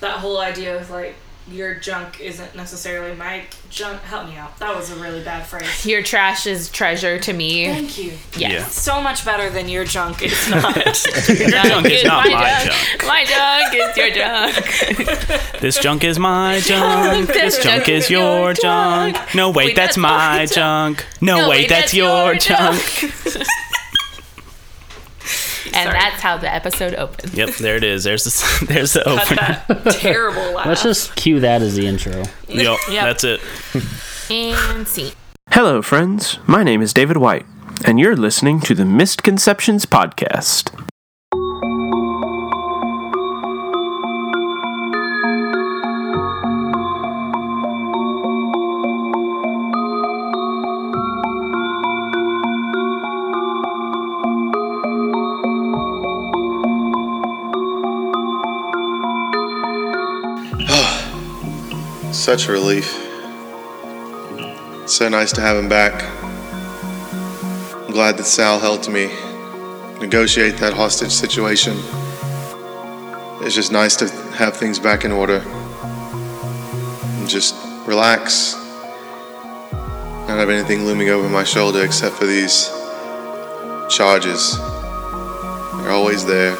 that whole idea of like your junk isn't necessarily my junk. Help me out. That was a really bad phrase. Your trash is treasure to me. Thank you. Yes. Yeah. So much better than your junk. It's not. Your junk is not my junk. My junk is your junk. This junk is my junk. This junk is your junk. No, wait, that's my junk. No, wait, that's your junk. And Sorry. that's how the episode opens. Yep, there it is. There's the, there's the Cut opener. that terrible laugh. Let's just cue that as the intro. Yep, that's it. And see. Hello, friends. My name is David White, and you're listening to the Misconceptions Podcast. Such a relief. So nice to have him back. I'm glad that Sal helped me negotiate that hostage situation. It's just nice to have things back in order. And just relax. Not have anything looming over my shoulder except for these charges. They're always there.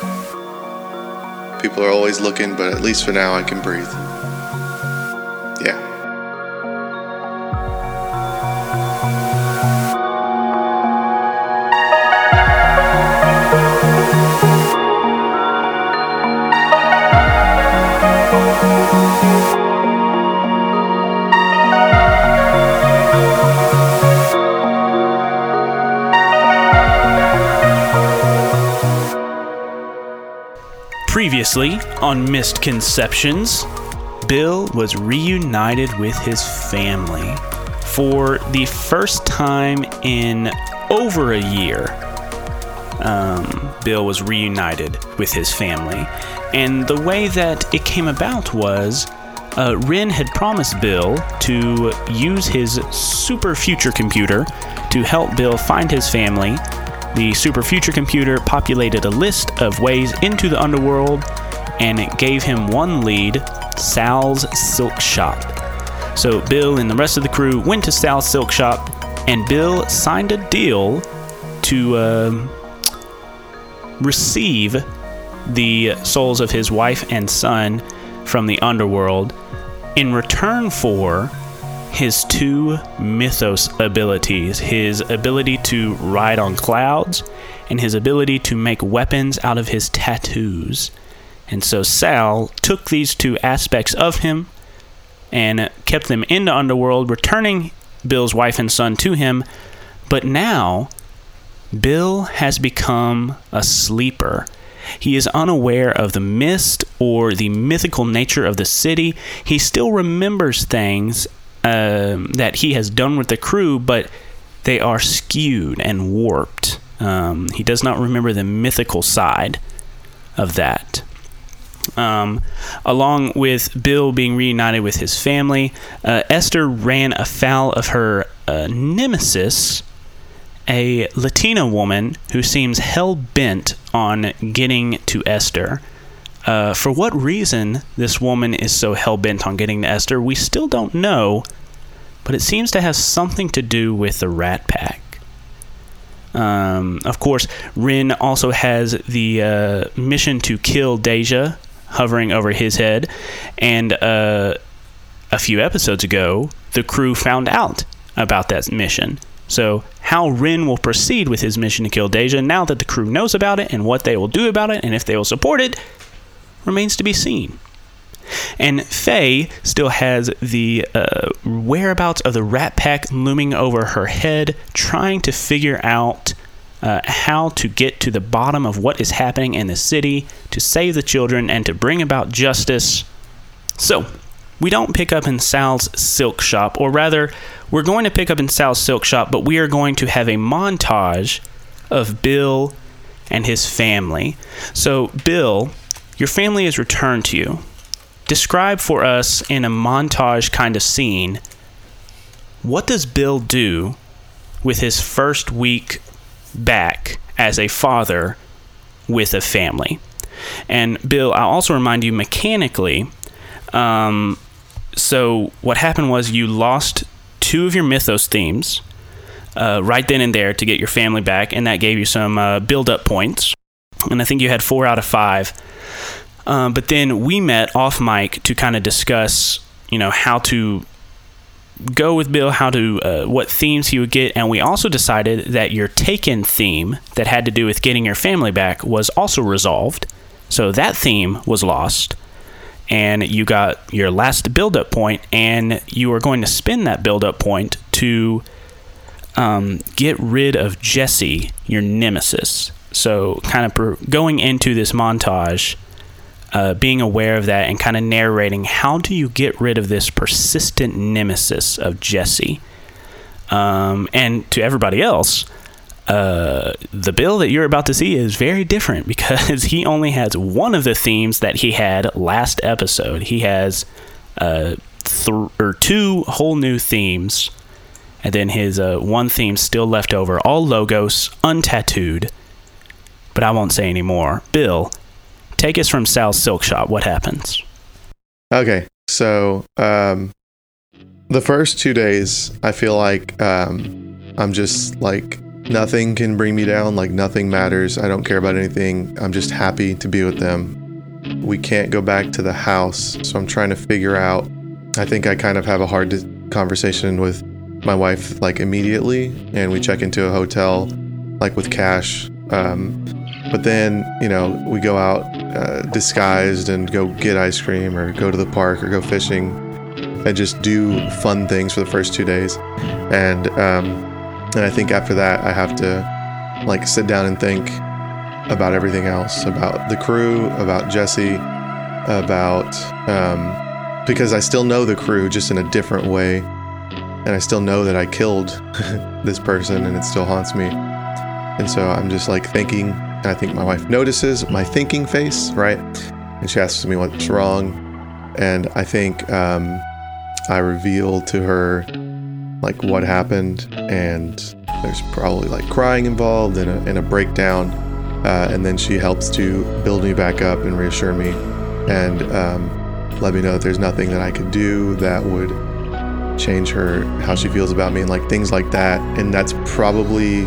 People are always looking, but at least for now I can breathe. On Misconceptions, Bill was reunited with his family for the first time in over a year. Um, Bill was reunited with his family, and the way that it came about was uh, Rin had promised Bill to use his super future computer to help Bill find his family. The super future computer populated a list of ways into the underworld, and it gave him one lead Sal's Silk Shop. So Bill and the rest of the crew went to Sal's Silk Shop, and Bill signed a deal to um receive the souls of his wife and son from the underworld in return for his two mythos abilities his ability to ride on clouds and his ability to make weapons out of his tattoos. And so Sal took these two aspects of him and kept them in the underworld, returning Bill's wife and son to him. But now, Bill has become a sleeper. He is unaware of the mist or the mythical nature of the city. He still remembers things um, that he has done with the crew, but they are skewed and warped. Um, he does not remember the mythical side of that. Um, along with Bill being reunited with his family, uh, Esther ran afoul of her uh, nemesis, a Latina woman who seems hell bent on getting to Esther. Uh, for what reason this woman is so hell bent on getting to Esther, we still don't know, but it seems to have something to do with the Rat Pack. Um, of course, Rin also has the uh, mission to kill Deja hovering over his head, and uh, a few episodes ago, the crew found out about that mission. So, how Rin will proceed with his mission to kill Deja now that the crew knows about it and what they will do about it and if they will support it remains to be seen. And Faye still has the uh, whereabouts of the Rat Pack looming over her head, trying to figure out uh, how to get to the bottom of what is happening in the city, to save the children, and to bring about justice. So, we don't pick up in Sal's silk shop, or rather, we're going to pick up in Sal's silk shop, but we are going to have a montage of Bill and his family. So, Bill, your family is returned to you. Describe for us in a montage kind of scene what does Bill do with his first week back as a father with a family? And Bill, I'll also remind you mechanically, Um, so what happened was you lost two of your mythos themes uh, right then and there to get your family back, and that gave you some uh, build-up points. And I think you had four out of five. Um, but then we met off mic to kind of discuss, you know, how to go with Bill, how to uh, what themes he would get, and we also decided that your Taken theme that had to do with getting your family back was also resolved. So that theme was lost, and you got your last build-up point, and you are going to spend that build-up point to um, get rid of Jesse, your nemesis. So, kind of per- going into this montage, uh, being aware of that and kind of narrating how do you get rid of this persistent nemesis of Jesse. Um, and to everybody else, uh, the bill that you're about to see is very different because he only has one of the themes that he had last episode. He has uh, th- or two whole new themes, and then his uh, one theme still left over, all logos, untattooed. But I won't say any more. Bill, take us from Sal's Silk Shop. What happens? Okay, so um, the first two days, I feel like um, I'm just like nothing can bring me down. Like nothing matters. I don't care about anything. I'm just happy to be with them. We can't go back to the house, so I'm trying to figure out. I think I kind of have a hard conversation with my wife like immediately, and we check into a hotel like with cash. Um, but then, you know, we go out uh, disguised and go get ice cream or go to the park or go fishing and just do fun things for the first two days. And um, and I think after that, I have to like sit down and think about everything else about the crew, about Jesse, about um, because I still know the crew just in a different way. And I still know that I killed this person and it still haunts me. And so I'm just like thinking, I think my wife notices my thinking face, right? And she asks me what's wrong. And I think um, I reveal to her like what happened. And there's probably like crying involved and a, and a breakdown. Uh, and then she helps to build me back up and reassure me and um, let me know that there's nothing that I could do that would change her, how she feels about me, and like things like that. And that's probably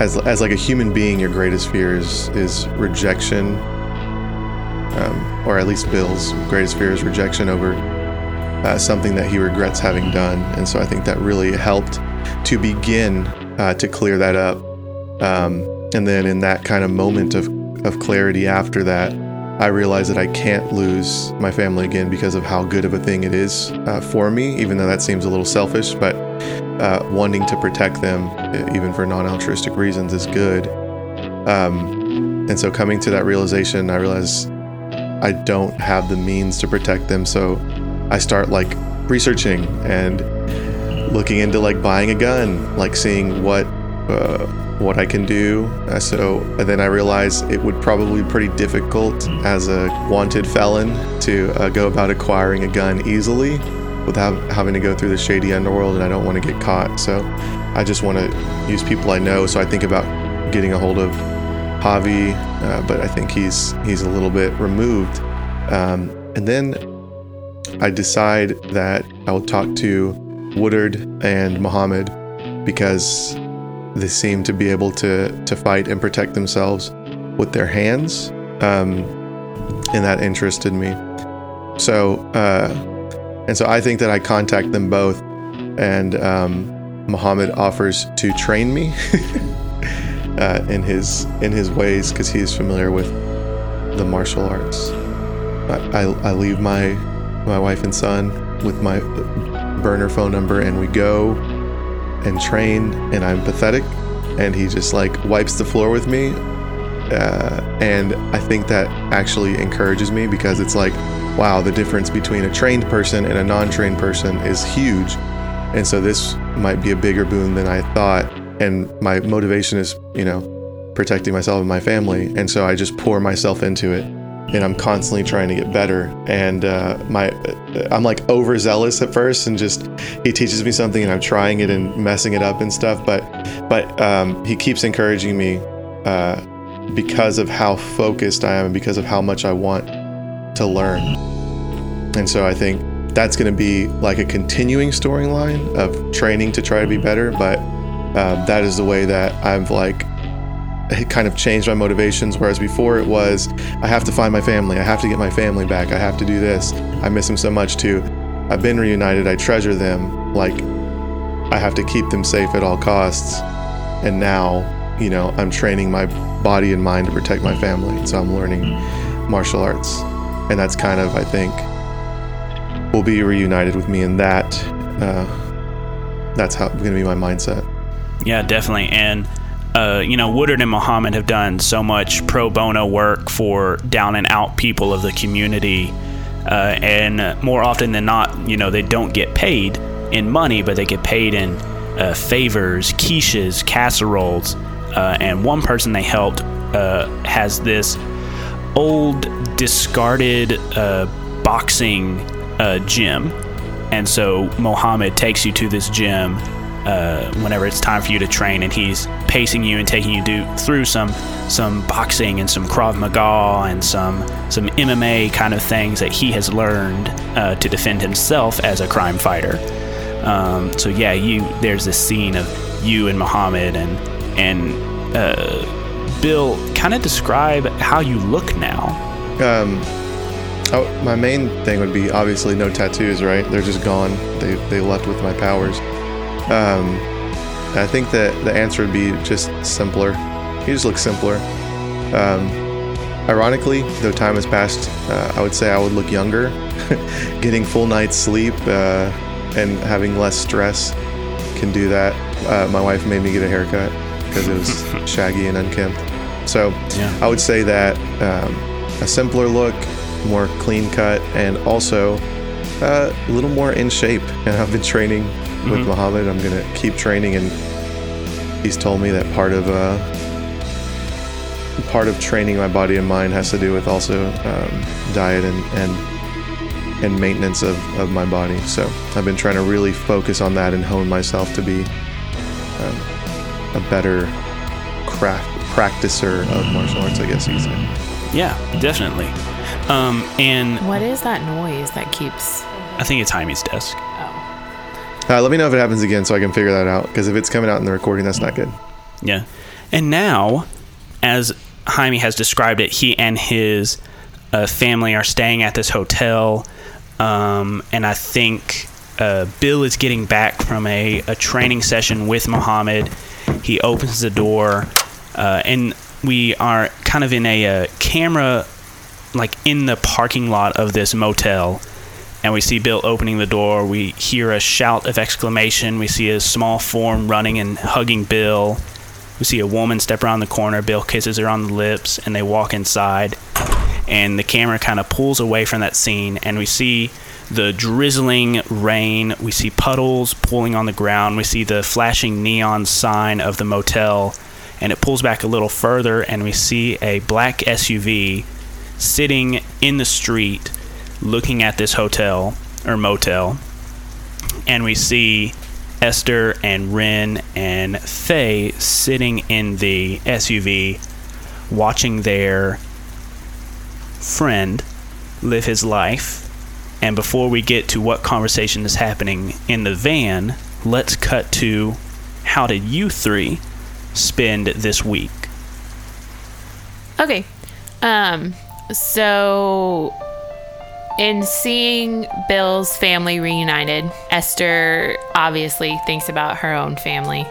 as as like a human being, your greatest fear is is rejection, um, or at least Bill's greatest fear is rejection over uh, something that he regrets having done. And so I think that really helped to begin uh, to clear that up. Um, and then in that kind of moment of of clarity after that, I realized that I can't lose my family again because of how good of a thing it is uh, for me, even though that seems a little selfish. But uh, wanting to protect them, even for non altruistic reasons, is good. Um, and so, coming to that realization, I realize I don't have the means to protect them. So, I start like researching and looking into like buying a gun, like seeing what. Uh, what I can do. Uh, so then I realized it would probably be pretty difficult as a wanted felon to uh, go about acquiring a gun easily without having to go through the shady underworld, and I don't want to get caught. So I just want to use people I know. So I think about getting a hold of Javi, uh, but I think he's he's a little bit removed. Um, and then I decide that I will talk to Woodard and Muhammad because they seem to be able to to fight and protect themselves with their hands, um, and that interested me. So, uh, and so I think that I contact them both, and um, Muhammad offers to train me uh, in his in his ways because he is familiar with the martial arts. I, I, I leave my my wife and son with my burner phone number, and we go and train, and I'm pathetic. And he just like wipes the floor with me. Uh, and I think that actually encourages me because it's like, wow, the difference between a trained person and a non trained person is huge. And so this might be a bigger boon than I thought. And my motivation is, you know, protecting myself and my family. And so I just pour myself into it and I'm constantly trying to get better. And uh, my, I'm like overzealous at first, and just he teaches me something, and I'm trying it and messing it up and stuff. But, but um, he keeps encouraging me uh, because of how focused I am and because of how much I want to learn. And so I think that's going to be like a continuing storyline of training to try to be better. But um, that is the way that I've like kind of changed my motivations. Whereas before it was, I have to find my family. I have to get my family back. I have to do this. I miss them so much too. I've been reunited. I treasure them. Like I have to keep them safe at all costs. And now, you know, I'm training my body and mind to protect my family. So I'm learning martial arts. And that's kind of, I think, will be reunited with me in that. Uh, that's how going to be my mindset. Yeah, definitely. And uh, you know, Woodard and Muhammad have done so much pro bono work for down and out people of the community. Uh, and more often than not, you know, they don't get paid in money, but they get paid in uh, favors, quiches, casseroles. Uh, and one person they helped uh, has this old, discarded uh, boxing gym. And so Mohammed takes you to this gym uh, whenever it's time for you to train, and he's pacing you and taking you do, through some some boxing and some Krav Maga and some some MMA kind of things that he has learned uh, to defend himself as a crime fighter. Um, so yeah, you there's this scene of you and Muhammad and and uh, Bill. Kind of describe how you look now. Um, oh, my main thing would be obviously no tattoos, right? They're just gone. They they left with my powers. Um, I think that the answer would be just simpler. You just look simpler. Um, ironically, though time has passed, uh, I would say I would look younger. Getting full night's sleep uh, and having less stress can do that. Uh, my wife made me get a haircut because it was shaggy and unkempt. So yeah. I would say that um, a simpler look, more clean cut, and also uh, a little more in shape. And I've been training with mm-hmm. Muhammad. I'm gonna keep training, and he's told me that part of uh, part of training my body and mind has to do with also um, diet and and and maintenance of, of my body. So I've been trying to really focus on that and hone myself to be um, a better craft practicer of martial arts, I guess you could say. Yeah, definitely. Um, and what is that noise that keeps? I think it's Jaime's desk. Uh, let me know if it happens again so I can figure that out. Because if it's coming out in the recording, that's not good. Yeah. And now, as Jaime has described it, he and his uh, family are staying at this hotel. Um, and I think uh, Bill is getting back from a, a training session with Muhammad. He opens the door, uh, and we are kind of in a, a uh, camera, like in the parking lot of this motel and we see Bill opening the door. We hear a shout of exclamation. We see a small form running and hugging Bill. We see a woman step around the corner. Bill kisses her on the lips, and they walk inside. And the camera kind of pulls away from that scene, and we see the drizzling rain. We see puddles pooling on the ground. We see the flashing neon sign of the motel, and it pulls back a little further, and we see a black SUV sitting in the street looking at this hotel or motel, and we see Esther and Ren and Faye sitting in the SUV watching their friend live his life. And before we get to what conversation is happening in the van, let's cut to how did you three spend this week? Okay. Um so in seeing Bill's family reunited, Esther obviously thinks about her own family.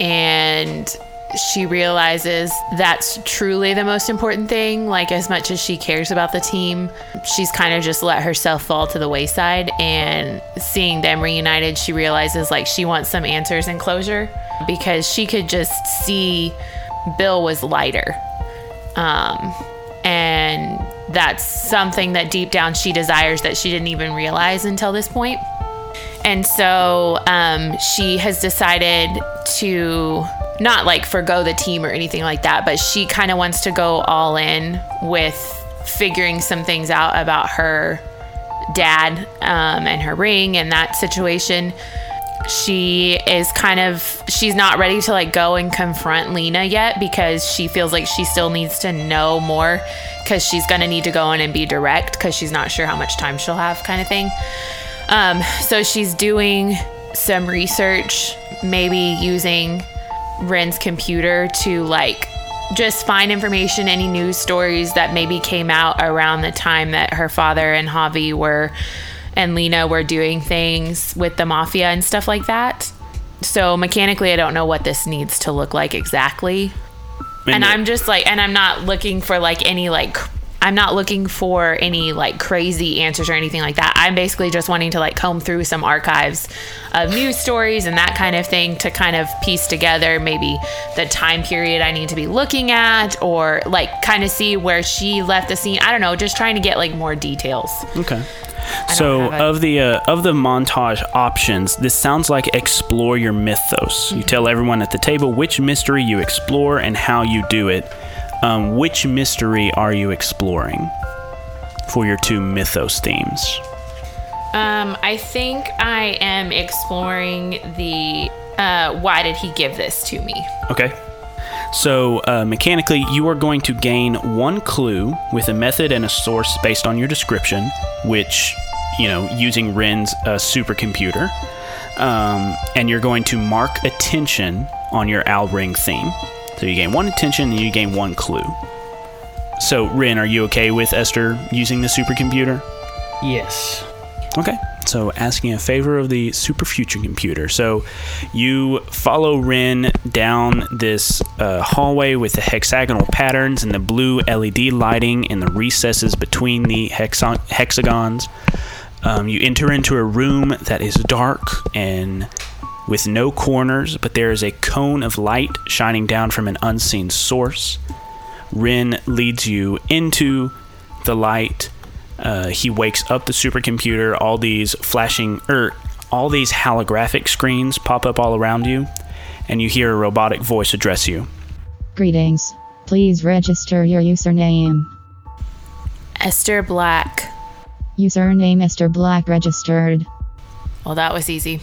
And she realizes that's truly the most important thing. Like, as much as she cares about the team, she's kind of just let herself fall to the wayside. And seeing them reunited, she realizes like she wants some answers and closure because she could just see Bill was lighter. Um, and that's something that deep down she desires that she didn't even realize until this point. And so um, she has decided to not like forego the team or anything like that, but she kind of wants to go all in with figuring some things out about her dad um, and her ring and that situation. she is kind of she's not ready to like go and confront Lena yet because she feels like she still needs to know more because she's gonna need to go in and be direct because she's not sure how much time she'll have kind of thing. Um, so she's doing some research, maybe using Ren's computer to like just find information, any news stories that maybe came out around the time that her father and Javi were and Lena were doing things with the mafia and stuff like that. So mechanically, I don't know what this needs to look like exactly. And, the- I'm just like, and I'm not looking for like any like, I'm not looking for any like crazy answers or anything like that. I'm basically just wanting to like comb through some archives of news stories and that kind of thing to kind of piece together maybe the time period I need to be looking at or like kind of see where she left the scene. I don't know, just trying to get like more details. Okay. So of the uh, of the montage options, this sounds like explore your mythos. You tell everyone at the table which mystery you explore and how you do it. Um, which mystery are you exploring for your two mythos themes? Um, I think I am exploring the uh, why did he give this to me? Okay. So, uh, mechanically, you are going to gain one clue with a method and a source based on your description, which, you know, using Ren's uh, supercomputer. Um, and you're going to mark attention on your Owl Ring theme. So, you gain one attention and you gain one clue. So, Ren, are you okay with Esther using the supercomputer? Yes. Okay. So asking a favor of the super future computer. So you follow Ren down this uh, hallway with the hexagonal patterns and the blue LED lighting in the recesses between the hexo- hexagons. Um, you enter into a room that is dark and with no corners, but there is a cone of light shining down from an unseen source. Ren leads you into the light. Uh, he wakes up the supercomputer. All these flashing, er, all these holographic screens pop up all around you, and you hear a robotic voice address you. Greetings. Please register your username. Esther Black. Username Mr. Black registered. Well, that was easy.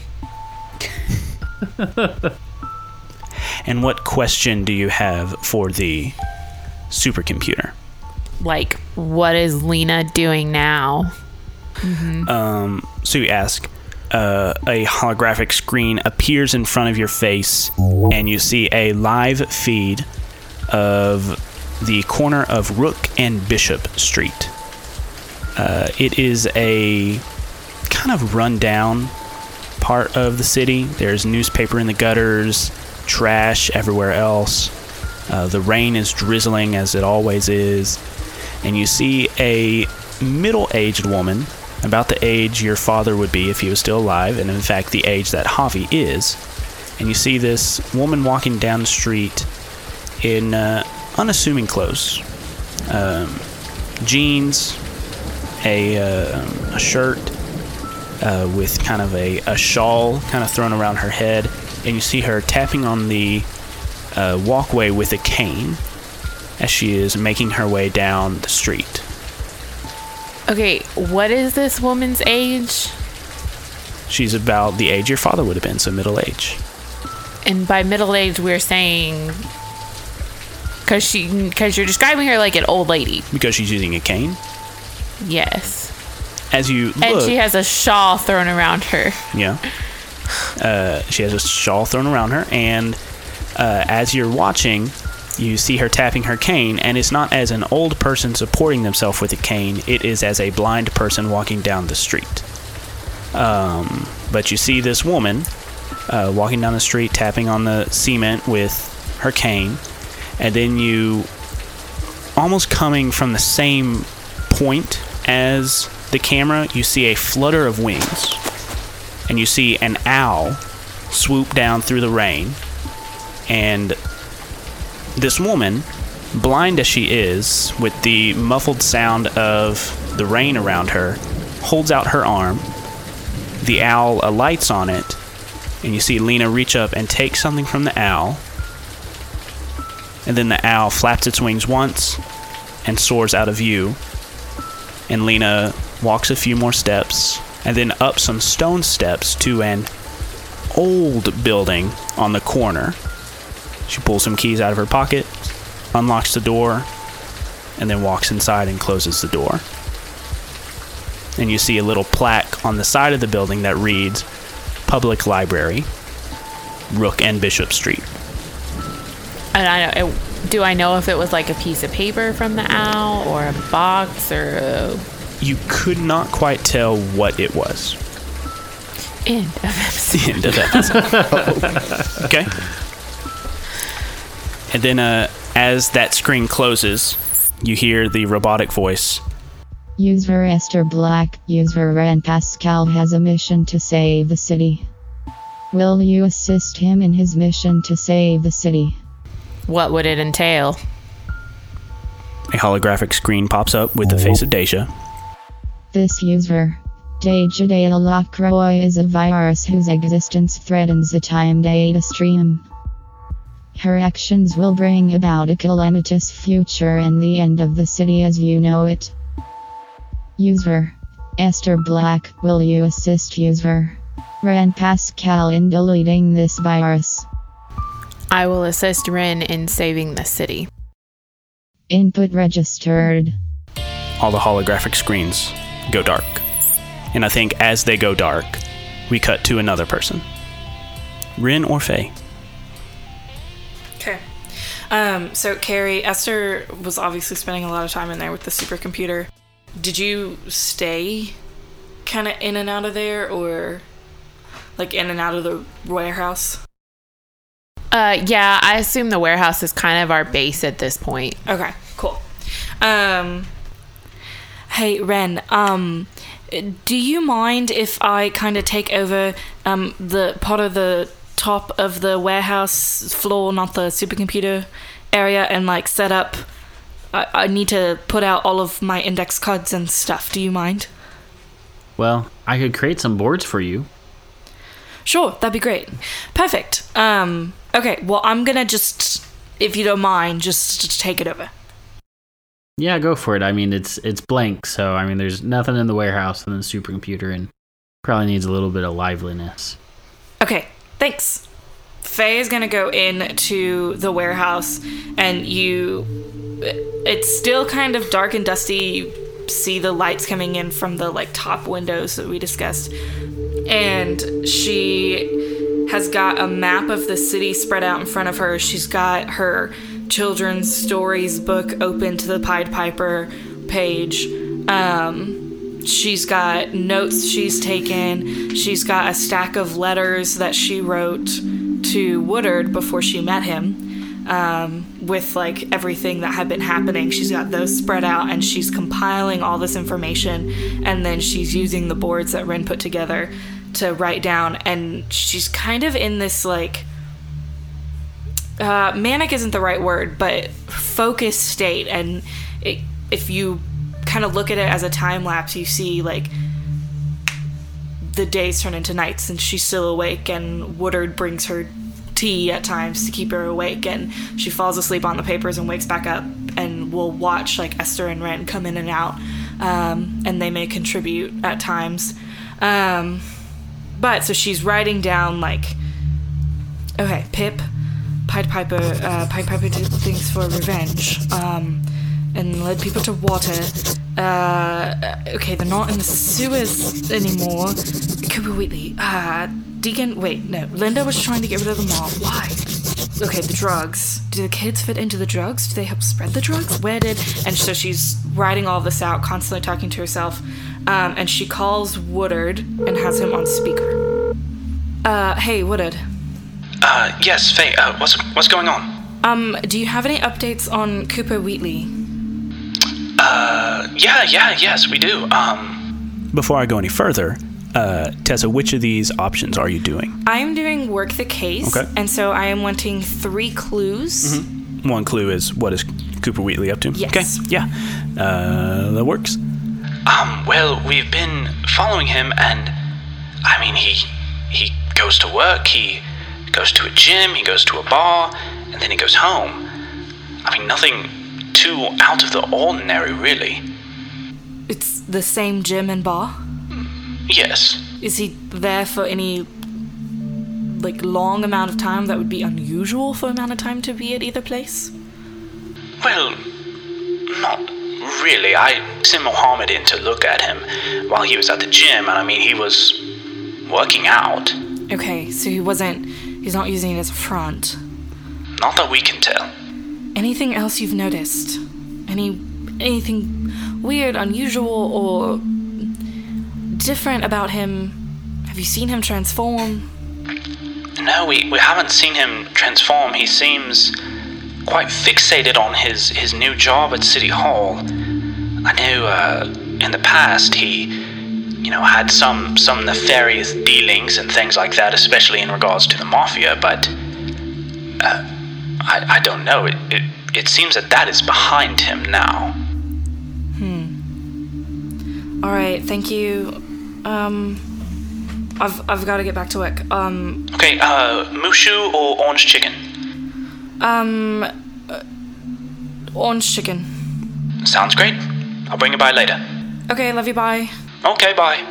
And what question do you have for the supercomputer? Like, what is Lena doing now? Um, so you ask. Uh, a holographic screen appears in front of your face, and you see a live feed of the corner of Rook and Bishop Street. Uh, it is a kind of rundown part of the city. There's newspaper in the gutters, trash everywhere else. Uh, the rain is drizzling as it always is. And you see a middle aged woman, about the age your father would be if he was still alive, and in fact, the age that Javi is. And you see this woman walking down the street in uh, unassuming clothes um, jeans, a, uh, a shirt, uh, with kind of a, a shawl kind of thrown around her head, and you see her tapping on the uh, walkway with a cane as she is making her way down the street. Okay, what is this woman's age? She's about the age your father would have been, so middle age. And by middle age, we're saying because she because you're describing her like an old lady. Because she's using a cane. Yes, As you look, and she has a shawl thrown around her. Yeah. Uh, she has a shawl thrown around her, and uh, as you're watching, you see her tapping her cane, and it's not as an old person supporting themselves with a cane, it is as a blind person walking down the street. Um, but you see this woman uh, walking down the street, tapping on the cement with her cane, and then you, almost coming from the same point as the camera, you see a flutter of wings and you see an owl swoop down through the rain. And this woman, blind as she is, with the muffled sound of the rain around her, holds out her arm. The owl alights on it, and you see Lena reach up and take something from the owl. And then the owl flaps its wings once and soars out of view. And Lena walks a few more steps and then up some stone steps to an old building on the corner. She pulls some keys out of her pocket, unlocks the door, and then walks inside and closes the door. And you see a little plaque on the side of the building that reads Public Library, Rook and Bishop Street. And I don't. Do I know if it was like a piece of paper from the owl or a box or a You could not quite tell what it was. end of episode? End of episode. okay. And then, uh, as that screen closes, you hear the robotic voice. User Esther Black, user Ren Pascal has a mission to save the city. Will you assist him in his mission to save the city? What would it entail? A holographic screen pops up with the face of Deja. This user, Deja de la Croix, is a virus whose existence threatens the time data stream. Her actions will bring about a calamitous future and the end of the city as you know it. User Esther Black, will you assist user Ren Pascal in deleting this virus? I will assist Rin in saving the city. Input registered. All the holographic screens go dark. And I think as they go dark, we cut to another person. Rin or Faye? Okay. Um, so Carrie, Esther was obviously spending a lot of time in there with the supercomputer. Did you stay kind of in and out of there or like in and out of the warehouse? Uh, yeah, I assume the warehouse is kind of our base at this point. Okay, cool. Um Hey Ren, um do you mind if I kind of take over um the part of the top of the warehouse floor, not the supercomputer area and like set up I, I need to put out all of my index cards and stuff. Do you mind? Well, I could create some boards for you. Sure, that'd be great. Perfect. Um okay, well I'm to just if you don't mind just take it over. Yeah, go for it. I mean, it's it's blank, so I mean, there's nothing in the warehouse and the supercomputer, and probably needs a little bit of liveliness. Okay, thanks. Faye is gonna go into the warehouse, and you. It's still kind of dark and dusty. You see the lights coming in from the like top windows that we discussed, and she has got a map of the city spread out in front of her. She's got her children's stories book open to the Pied Piper page. Um, she's got notes she's taken. She's got a stack of letters that she wrote to Woodard before she met him. Um, with like everything that had been happening, she's got those spread out and she's compiling all this information, and then she's using the boards that Ren put together to write down. And she's kind of in this like uh, manic isn't the right word, but focused state. And it, if you kind of look at it as a time lapse, you see like the days turn into nights, and she's still awake. And Woodard brings her tea at times to keep her awake, and she falls asleep on the papers and wakes back up. And we'll watch like Esther and Ren come in and out, um, and they may contribute at times. Um, but so she's writing down like, okay, Pip Pied Piper, uh, Pied Piper did things for revenge, um, and led people to water. Uh, okay, they're not in the sewers anymore. Cooper Wheatley, uh, Deacon, wait, no, Linda was trying to get rid of them all. Why? Okay, the drugs. Do the kids fit into the drugs? Do they help spread the drugs? Where did? And so she's writing all this out, constantly talking to herself, um, and she calls Woodard and has him on speaker. Uh, hey, Woodard. Uh, yes, Faye, uh, what's, what's going on? Um, do you have any updates on Cooper Wheatley? Uh, yeah, yeah, yes, we do. Um. Before I go any further, uh, Tessa, which of these options are you doing? I'm doing work the case, Okay. and so I am wanting three clues. One clue is what is Cooper Wheatley up to? Yes. Okay, yeah. Uh, that works. Um, well, we've been following him, and I mean, he he goes to work, he goes to a gym, he goes to a bar, and then he goes home. I mean, nothing too out of the ordinary, really. It's the same gym and bar. Hmm. Yes. Is he there for any like long amount of time that would be unusual for amount of time to be at either place? Well, not really. I sent Mohammed in to look at him while he was at the gym, and I mean, he was working out. Okay, so he wasn't. He's not using it as a front. Not that we can tell. Anything else you've noticed? Any anything weird, unusual, or different about him? Have you seen him transform? No, we, we haven't seen him transform. He seems quite fixated on his, his new job at City Hall. I know uh, in the past he, you know, had some some nefarious dealings and things like that, especially in regards to the mafia. But uh, I I don't know. It, it it seems that that is behind him now. Hmm. All right, thank you. Um, I've I've got to get back to work. Um, Okay, uh, moo shu or orange chicken? um, uh, orange chicken. Sounds great. I'll bring it by later. Okay, love you. Bye. Okay, bye.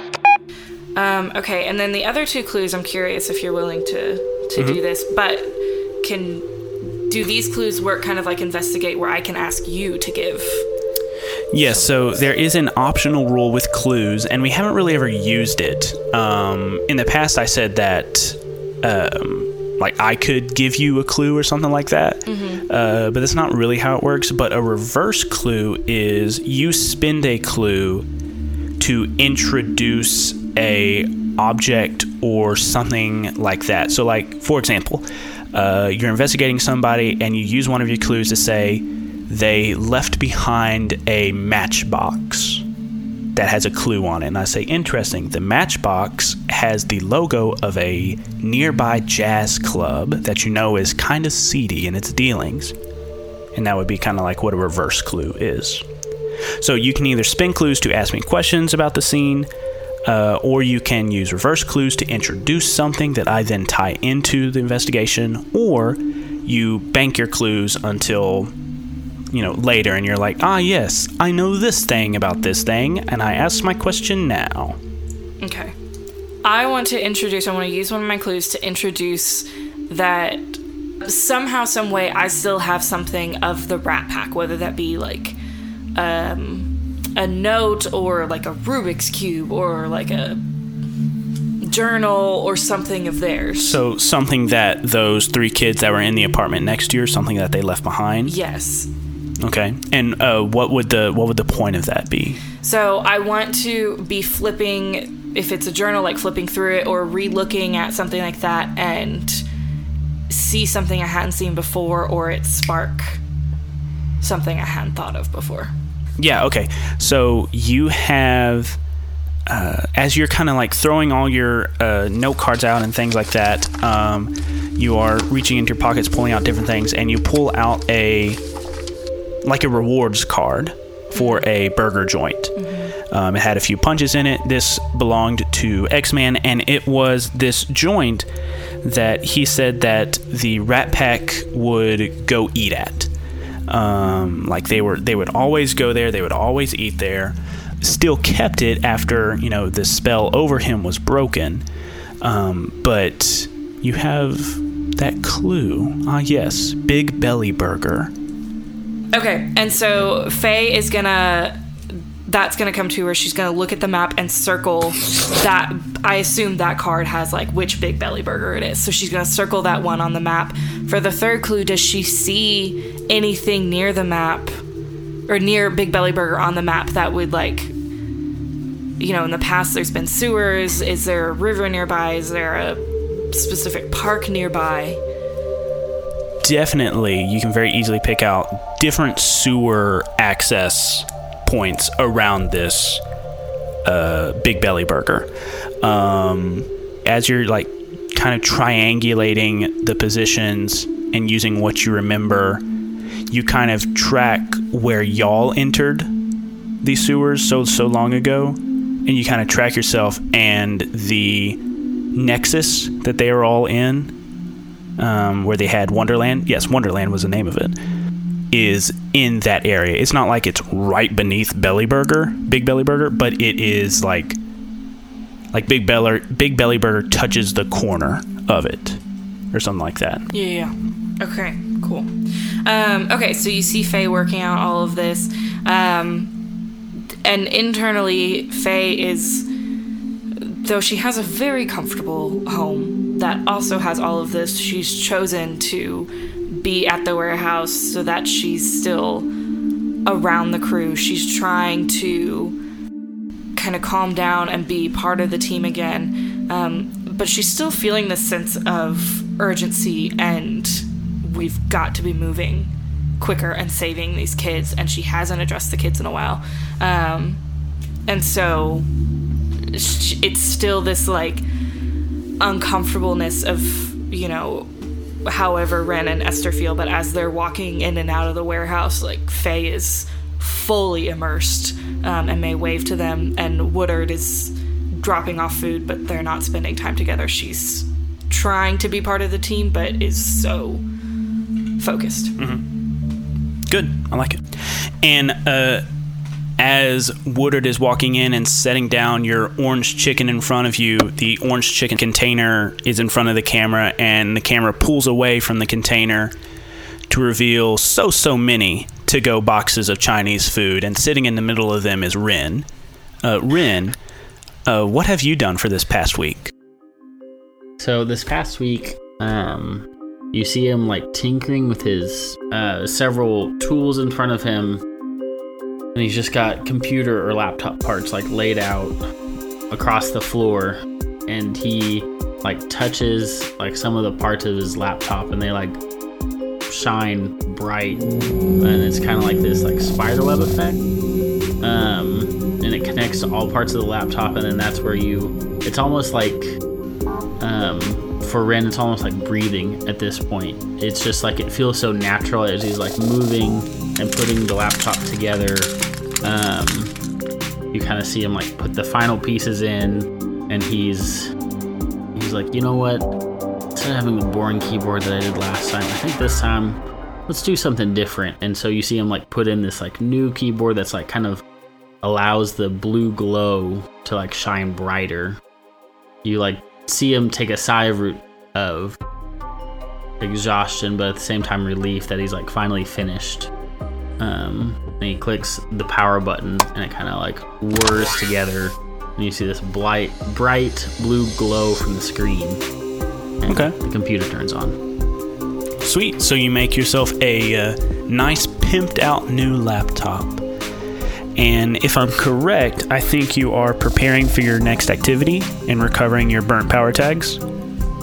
Um, okay, and then the other two clues. I'm curious if you're willing to to do this, but can do these clues work kind of like investigate where I can ask you to give? Yes, so there is an optional rule with clues, and we haven't really ever used it. Um, in the past, I said that, um, like, I could give you a clue or something like that, uh, but that's not really how it works. But a reverse clue is you spend a clue to introduce a object or something like that. So, like, for example, uh, you're investigating somebody, and you use one of your clues to say, they left behind a matchbox that has a clue on it. And I say, interesting. The matchbox has the logo of a nearby jazz club that you know is kind of seedy in its dealings. And that would be kind of like what a reverse clue is. So you can either spin clues to ask me questions about the scene, uh, or you can use reverse clues to introduce something that I then tie into the investigation, or you bank your clues until you know later and you're like ah yes i know this thing about this thing and i ask my question now Okay. I want to introduce, I want to use one of my clues to introduce that somehow, some way, I still have something of the Rat Pack, whether that be like um, a note or like a Rubik's Cube or like a journal or something of theirs. so something that those three kids that were in the apartment next to you something that they left behind Yes. okay and uh, what would the what would the point of that be So I want to be flipping, if it's a journal, like flipping through it or re looking at something like that and see something I hadn't seen before or it spark something I hadn't thought of before. Yeah, okay. So you have, uh, as you're kind of like throwing all your uh, note cards out and things like that, um, you are reaching into your pockets, pulling out different things, and you pull out a, like a rewards card for a burger joint. Um, it had a few punches in it. This belonged to X Man, and it was this joint that he said that the Rat Pack would go eat at. Um, like they were, they would always go there. They would always eat there. Still kept it after you know the spell over him was broken. Um, but you have that clue. Ah, yes, Big Belly Burger. Okay, and so Faye is gonna. That's gonna come to her. She's gonna look at the map and circle that. I assume that card has like which Big Belly Burger it is. So she's gonna circle that one on the map. For the third clue, does she see anything near the map or near Big Belly Burger on the map that would like, you know, in the past there's been sewers. Is there a river nearby? Is there a specific park nearby? definitely you can very easily pick out different sewer access points around this uh, Big Belly Burger. Um, as you're like kind of triangulating the positions and using what you remember, you kind of track where y'all entered these sewers so so long ago, and you kind of track yourself and the nexus that they are all in um, where they had Wonderland. Yes, Wonderland was the name of it. Is in that area. It's not like it's right beneath Belly Burger, Big Belly Burger, but it is like like Big Belly Big Belly Burger touches the corner of it, or something like that. Yeah, yeah. Okay, cool. Um, okay, so you see Faye working out all of this. Um, and internally, Faye is, though she has a very comfortable home that also has all of this, she's chosen to be at the warehouse so that she's still around the crew. She's trying to kind of calm down and be part of the team again. Um, but she's still feeling this sense of urgency and we've got to be moving quicker and saving these kids. And she hasn't addressed the kids in a while. Um, and so it's still this like uncomfortableness of, you know, however Ren and Esther feel, but as they're walking in and out of the warehouse, like Faye is fully immersed um, and may wave to them, and Woodard is dropping off food, but they're not spending time together. She's trying to be part of the team, but is so focused. Good. I like it. And uh, as Woodard is walking in and setting down your orange chicken in front of you, the orange chicken container is in front of the camera, and the camera pulls away from the container to reveal so, so many to go boxes of Chinese food. And sitting in the middle of them is Ren. Uh, Ren, uh, what have you done for this past week? So this past week, um, you see him like tinkering with his uh, several tools in front of him, and he's just got computer or laptop parts like laid out across the floor, and he like touches like some of the parts of his laptop, and they like shine bright, and it's kind of like this like spiderweb effect. Um, and it connects to all parts of the laptop, and then that's where you. It's almost like um, for Ren, it's almost like breathing at this point. It's just like it feels so natural as he's like moving and putting the laptop together. Um, you kind of see him like put the final pieces in, and he's he's like, you know what? Instead of having the boring keyboard that I did last time, I think this time let's do something different. And so you see him like put in this like new keyboard that's like kind of allows the blue glow to like shine brighter. You like see him take a sigh of, of exhaustion, but at the same time relief that he's like finally finished. Um, and he clicks the power button, and it kind of like whirs together, and you see this bright, bright blue glow from the screen. And Okay. The computer turns on. Sweet. So you make yourself a uh, nice, pimped out new laptop. And if I'm correct, I think you are preparing for your next activity and recovering your burnt power tags.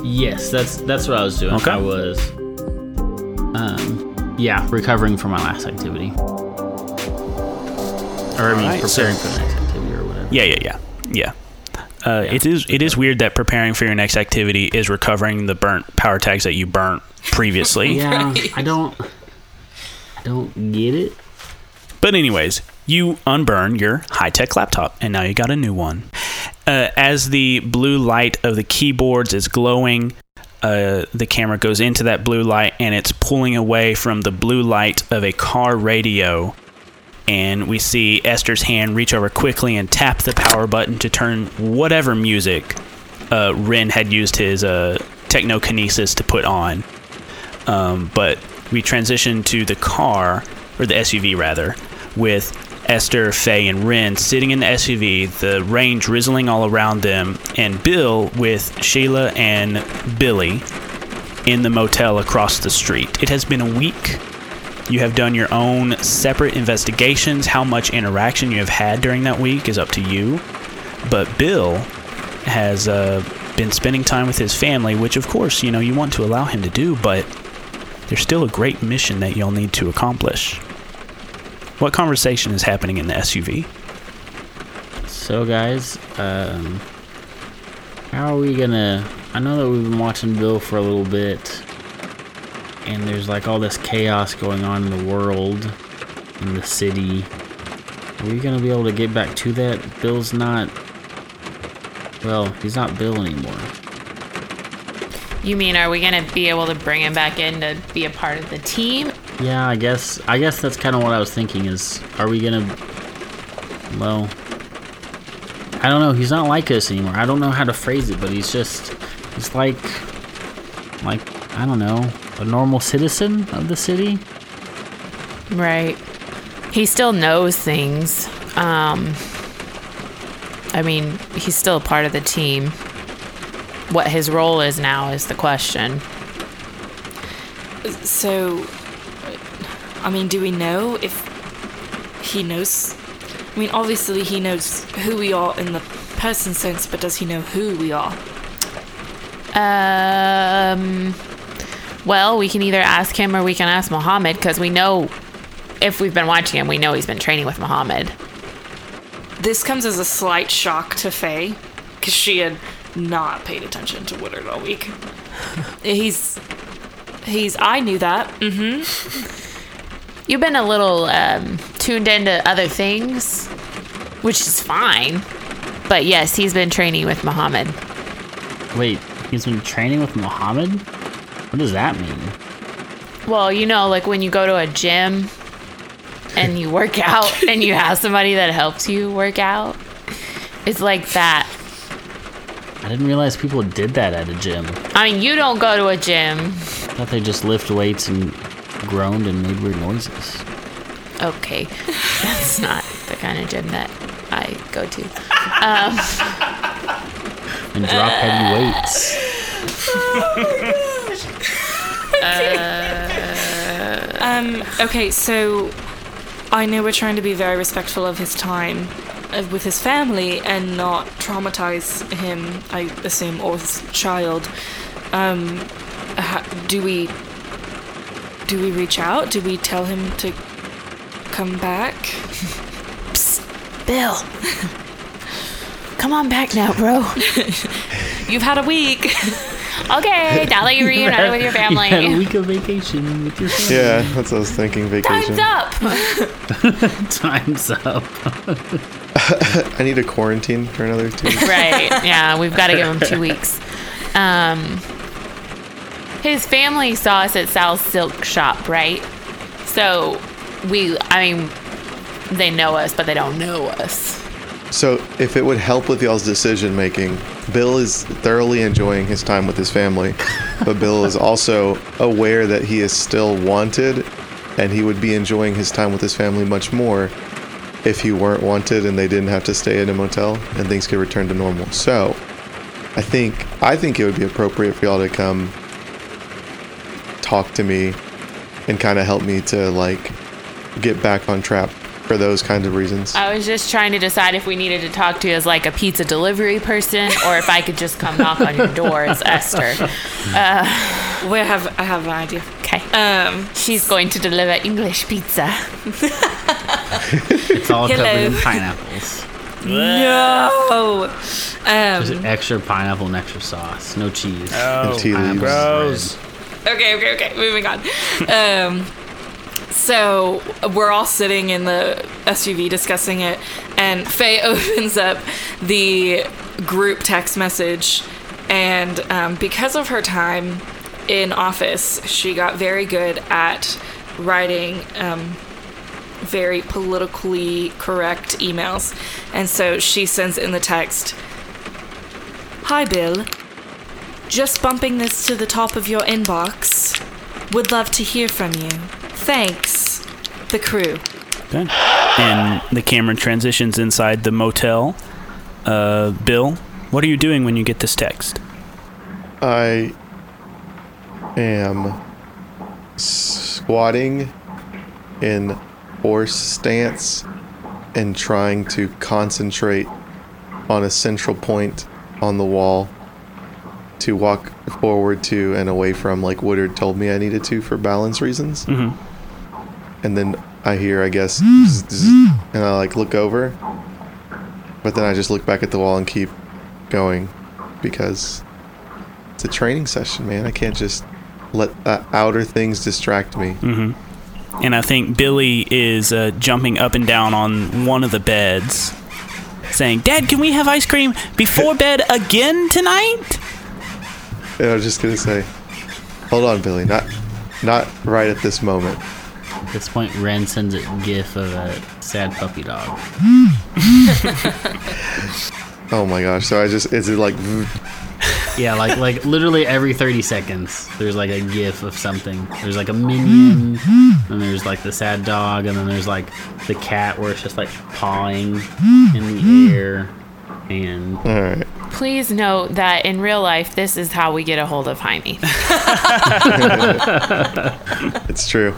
Yes, that's that's what I was doing. Okay. I was, um, yeah, recovering from my last activity, or I mean, Alright, so- preparing for the next activity or whatever. Yeah, yeah, yeah, yeah. Uh, It is it is weird that preparing for your next activity is recovering the burnt power tags that you burnt previously. Yeah, I don't, I don't get it. But anyways, you unburn your high-tech laptop, and now you got a new one. Uh, as the blue light of the keyboards is glowing, uh, the camera goes into that blue light, and it's pulling away from the blue light of a car radio. And we see Esther's hand reach over quickly and tap the power button to turn whatever music uh, Ren had used his uh, technokinesis to put on. Um, but we transition to the car, or the SUV rather, with Esther, Faye, and Ren sitting in the SUV, the rain drizzling all around them, and Bill with Sheila and Billy in the motel across the street. It has been a week. You have done your own separate investigations. How much interaction you have had during that week is up to you. But Bill has uh, been spending time with his family, which, of course, you know, you want to allow him to do, but there's still a great mission that you'll need to accomplish. What conversation is happening in the SUV? So, guys, um, how are we gonna? I know that we've been watching Bill for a little bit, and there's like all this chaos going on in the world, in the city. Are we gonna be able to get back to that? Bill's not. Well, he's not Bill anymore. You mean, are we gonna be able to bring him back in to be a part of the team? Yeah, I guess. I guess that's kind of what I was thinking. Is are we gonna? Well, I don't know. He's not like us anymore. I don't know how to phrase it, but he's just. He's like. like I don't know, a normal citizen of the city. Right. He still knows things. Um, I mean, he's still a part of the team. What his role is now is the question. So, I mean, do we know if he knows? I mean, obviously he knows who we are in the person sense, but does he know who we are? Um, well, we can either ask him or we can ask Muhammad because we know if we've been watching him, we know he's been training with Muhammad. This comes as a slight shock to Faye, because she had not paid attention to Woodard all week. he's, he's. I knew that. Mm-hmm. You've been a little um, tuned into other things, which is fine. But yes, he's been training with Muhammad. Wait, he's been training with Muhammad? What does that mean? Well, you know, like when you go to a gym and you work out and you have somebody that helps you work out, it's like that. I didn't realize people did that at a gym. I mean, you don't go to a gym. I thought they just lift weights and groaned and made weird noises. Okay, that's not the kind of gym that I go to. Um, And drop heavy weights. Um, okay, so I know we're trying to be very respectful of his time uh, with his family and not traumatize him, I assume, or his child. Um, do we do we reach out? Do we tell him to come back? Psst, Bill, come on back now, bro. You've had a week. Okay, now that you're reunited with your family. You had a week of vacation with your family. Yeah, that's what I was thinking. Vacation. time's up. Time's up. I need a quarantine for another two. weeks. right? Yeah, we've got to give him two weeks. Um, his family saw us at Sal's Silk Shop, right? So we, I mean, they know us, but they don't know us. So, if it would help with y'all's decision making, Bill is thoroughly enjoying his time with his family, but Bill is also aware that he is still wanted and he would be enjoying his time with his family much more if he weren't wanted and they didn't have to stay in a motel and things could return to normal. So, I think I think it would be appropriate for y'all to come talk to me and kind of help me to like get back on track for those kinds of reasons. I was just trying to decide if we needed to talk to you as like a pizza delivery person or if I could just come knock on your door as Esther. we have I have an idea. Okay. Um, She's going to deliver English pizza. It's all covered in pineapples. no. There's Um, extra pineapple and extra sauce. No cheese. Oh, tea leaves. Gross. Okay, okay, okay. Moving on. Um, so we're all sitting in the SUV discussing it, and Faye opens up the group text message, and um, because of her time in office, she got very good at writing. Um, very politically correct emails. And so she sends in the text Hi, Bill. Just bumping this to the top of your inbox. Would love to hear from you. Thanks. The crew. Okay. And the camera transitions inside the motel. Uh, Bill, what are you doing when you get this text? I am squatting in horse stance and trying to concentrate on a central point on the wall to walk forward to and away from like Woodard told me I needed to for balance reasons. Mhm. And then I hear, I guess, zzz, zzz, and I like look over, but then I just look back at the wall and keep going because it's a training session, man. I can't just let uh, outer things distract me. And I think Billy is uh, jumping up and down on one of the beds, saying, Dad, can we have ice cream before bed again tonight? I was just gonna say, hold on, Billy, not, not right at this moment. At this point, Ren sends a gif of a sad puppy dog. Oh my gosh! So I just is it like Yeah, like like literally every 30 seconds, there's like a gif of something. There's like a minion, and there's like the sad dog, and then there's like the cat where it's just like pawing in the air. And All right. Please note that in real life, this is how we get a hold of Jaime. It's true.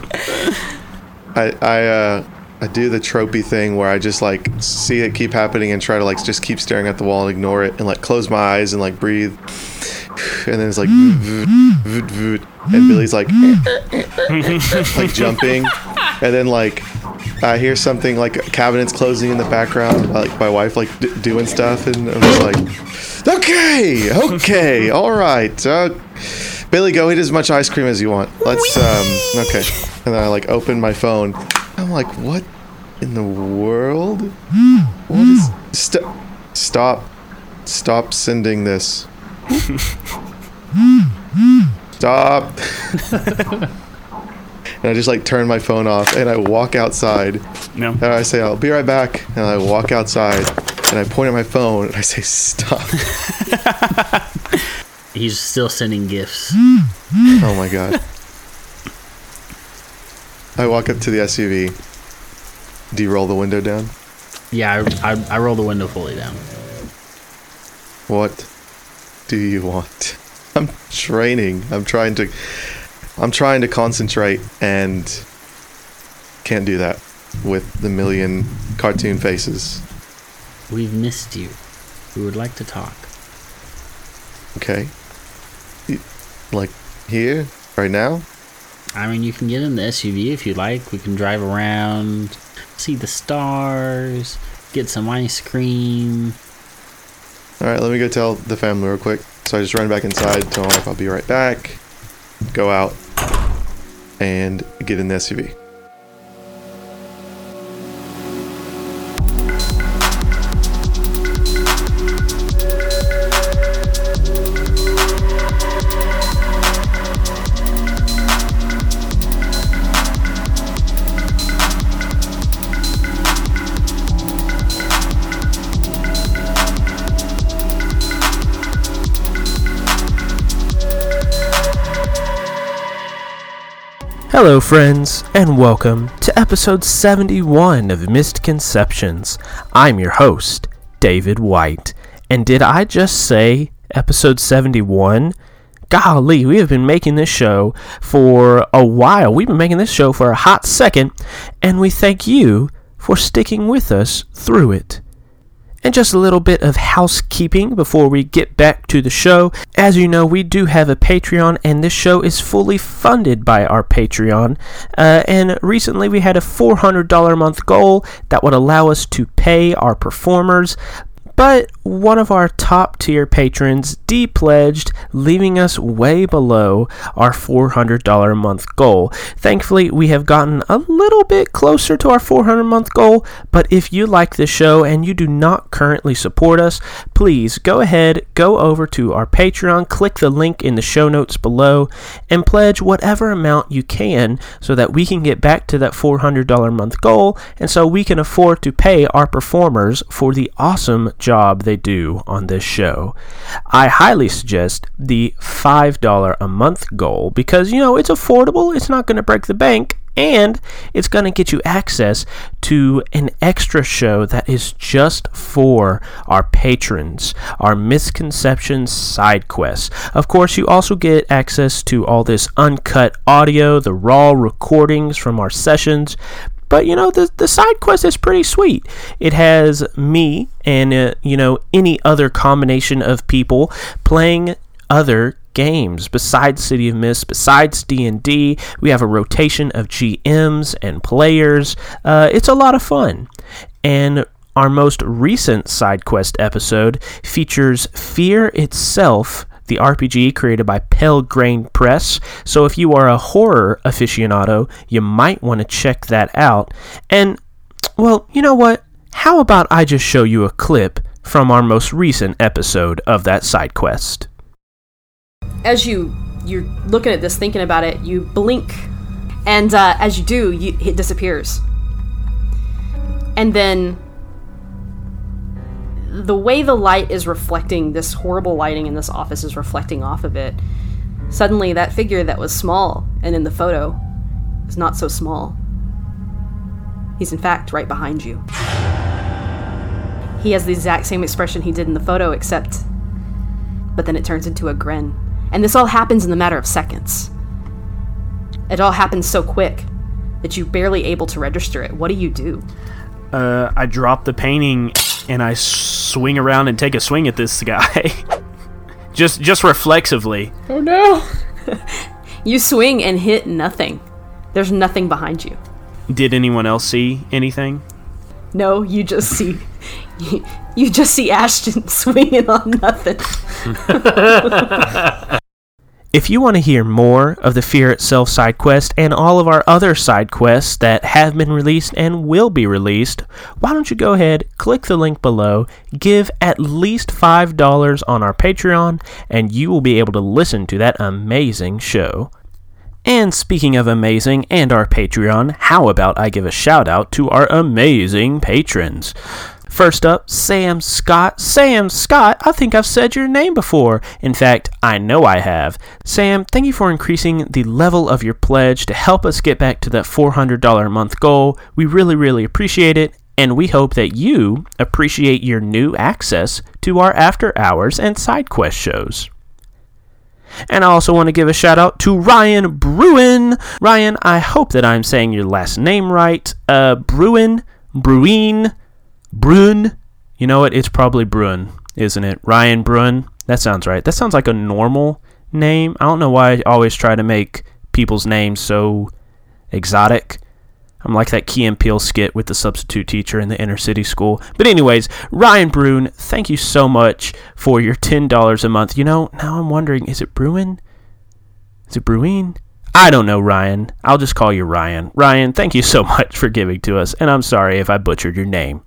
I I uh I do the tropey thing where I just like see it keep happening and try to like just keep staring at the wall and ignore it and like close my eyes and like breathe. And then it's like voot, voot, voot, and Billy's like like jumping. And then like I hear something like cabinets closing in the background, like my wife like d- doing stuff and I'm just like okay, okay, all right. Uh, Billy, go eat as much ice cream as you want. Let's um okay. And then I like open my phone. I'm like, what in the world? What is st- stop stop sending this. Stop. and I just like turn my phone off and I walk outside. No. And I say, I'll be right back. And I walk outside and I point at my phone and I say, stop. he's still sending gifts. Oh my god. I walk up to the SUV. Do you roll the window down? Yeah, I, I, I roll the window fully down. What do you want? I'm training. I'm trying to I'm trying to concentrate and can't do that with the million cartoon faces. We've missed you. We would like to talk. Okay? Like here right now? I mean, you can get in the SUV if you like. We can drive around, see the stars, get some ice cream. All right, let me go tell the family real quick. So I just run back inside, tell wife I'll be right back. Go out and get in the SUV. Hello, friends, and welcome to episode 71 of Misconceptions. I'm your host, David White. And did I just say episode 71? Golly, we have been making this show for a while. We've been making this show for a hot second, and we thank you for sticking with us through it. And just a little bit of housekeeping before we get back to the show. As you know, we do have a Patreon, and this show is fully funded by our Patreon. Uh, and recently we had a $400 a month goal that would allow us to pay our performers. But one of our top tier patrons depledged, leaving us way below our $400 a month goal. Thankfully, we have gotten a little bit closer to our 400 month goal, but if you like the show and you do not currently support us, please go ahead, go over to our Patreon, click the link in the show notes below, and pledge whatever amount you can so that we can get back to that $400 a month goal and so we can afford to pay our performers for the awesome job they do on this show. I highly suggest the $5 a month goal because, you know, it's affordable, it's not going to break the bank, and it's going to get you access to an extra show that is just for our patrons, our misconceptions side quests. Of course, you also get access to all this uncut audio, the raw recordings from our sessions. But you know the the side quest is pretty sweet. It has me and uh, you know any other combination of people playing other games besides City of Mist, besides D&D. We have a rotation of GMs and players. Uh, it's a lot of fun. And our most recent side quest episode features Fear itself, the RPG created by Pelgrane Press. So if you are a horror aficionado, you might want to check that out. And well, you know what? How about I just show you a clip from our most recent episode of that side quest? as you you're looking at this, thinking about it, you blink, and uh, as you do, you, it disappears. And then the way the light is reflecting, this horrible lighting in this office is reflecting off of it. Suddenly, that figure that was small and in the photo is not so small. He's in fact right behind you. He has the exact same expression he did in the photo, except. But then it turns into a grin. And this all happens in the matter of seconds. It all happens so quick that you're barely able to register it. What do you do? Uh, I drop the painting and I swing around and take a swing at this guy. just just reflexively. Oh no! You swing and hit nothing. There's nothing behind you. Did anyone else see anything? No, you just see. You, you just see Ashton swinging on nothing. If you want to hear more of the Fear Itself side quest and all of our other side quests that have been released and will be released, why don't you go ahead, click the link below, give at least $5 on our Patreon, and you will be able to listen to that amazing show. And speaking of amazing and our Patreon, how about I give a shout out to our amazing patrons? First up, Sam Scott. Sam Scott, I think I've said your name before. In fact, I know I have. Sam, thank you for increasing the level of your pledge to help us get back to that $400 a month goal. We really, really appreciate it, and we hope that you appreciate your new access to our after hours and side quest shows. And I also want to give a shout out to Ryan Bruin. Ryan, I hope that I'm saying your last name right. Uh, Bruin, Bruin, Bruin. You know what? It's probably Bruin, isn't it? Ryan Bruin. That sounds right. That sounds like a normal name. I don't know why I always try to make people's names so exotic. I'm like that Key and Peele skit with the substitute teacher in the inner city school. But anyways, Ryan Bruin, thank you so much for your ten dollars a month. You know, now I'm wondering, is it Bruin? Is it Bruin? I don't know, Ryan. I'll just call you Ryan. Ryan, thank you so much for giving to us, and I'm sorry if I butchered your name.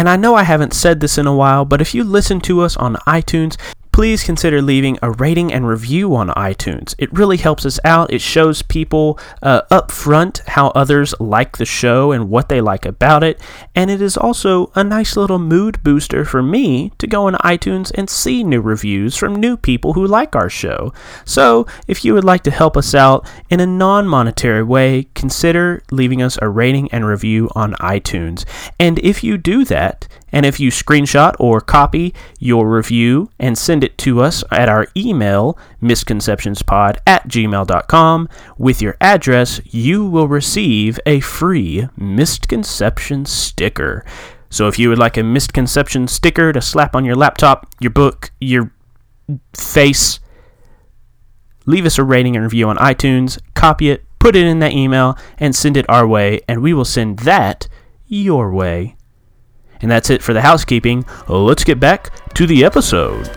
And I know I haven't said this in a while, but if you listen to us on iTunes, please consider leaving a rating and review on iTunes. It really helps us out. It shows people uh, up front how others like the show and what they like about it. And it is also a nice little mood booster for me to go on iTunes and see new reviews from new people who like our show. So if you would like to help us out in a non monetary way, consider leaving us a rating and review on iTunes. And if you do that, and if you screenshot or copy your review and send it to us at our email, misconceptionspod at gmail.com, with your address, you will receive a free misconception sticker. So if you would like a misconception sticker to slap on your laptop, your book, your face, leave us a rating and review on iTunes, copy it, put it in that email, and send it our way, and we will send that your way. And that's it for the housekeeping. Let's get back to the episode.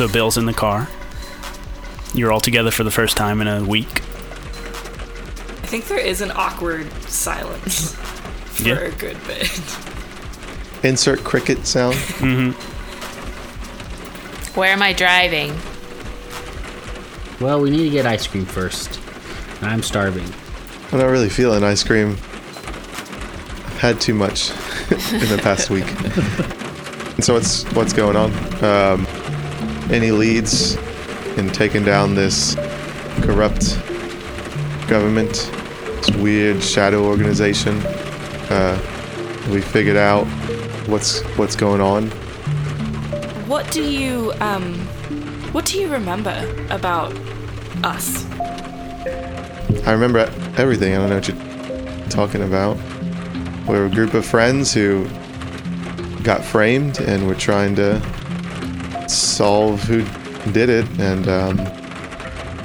So Bill's in the car. You're all together for the first time in a week. I think there is an awkward silence for Yeah. a good bit. Insert cricket sound. Where am I driving? Well, we need to get ice cream first. I'm starving. I'm not really feeling ice cream. I've had too much in the past week. and so what's what's going on? Um, any leads in taking down this corrupt government, this weird shadow organization? Uh, we figured out what's what's going on. What do you um what do you remember about us? I remember everything. I don't know what you're talking about. We were a group of friends who got framed and were trying to solve who did it and um,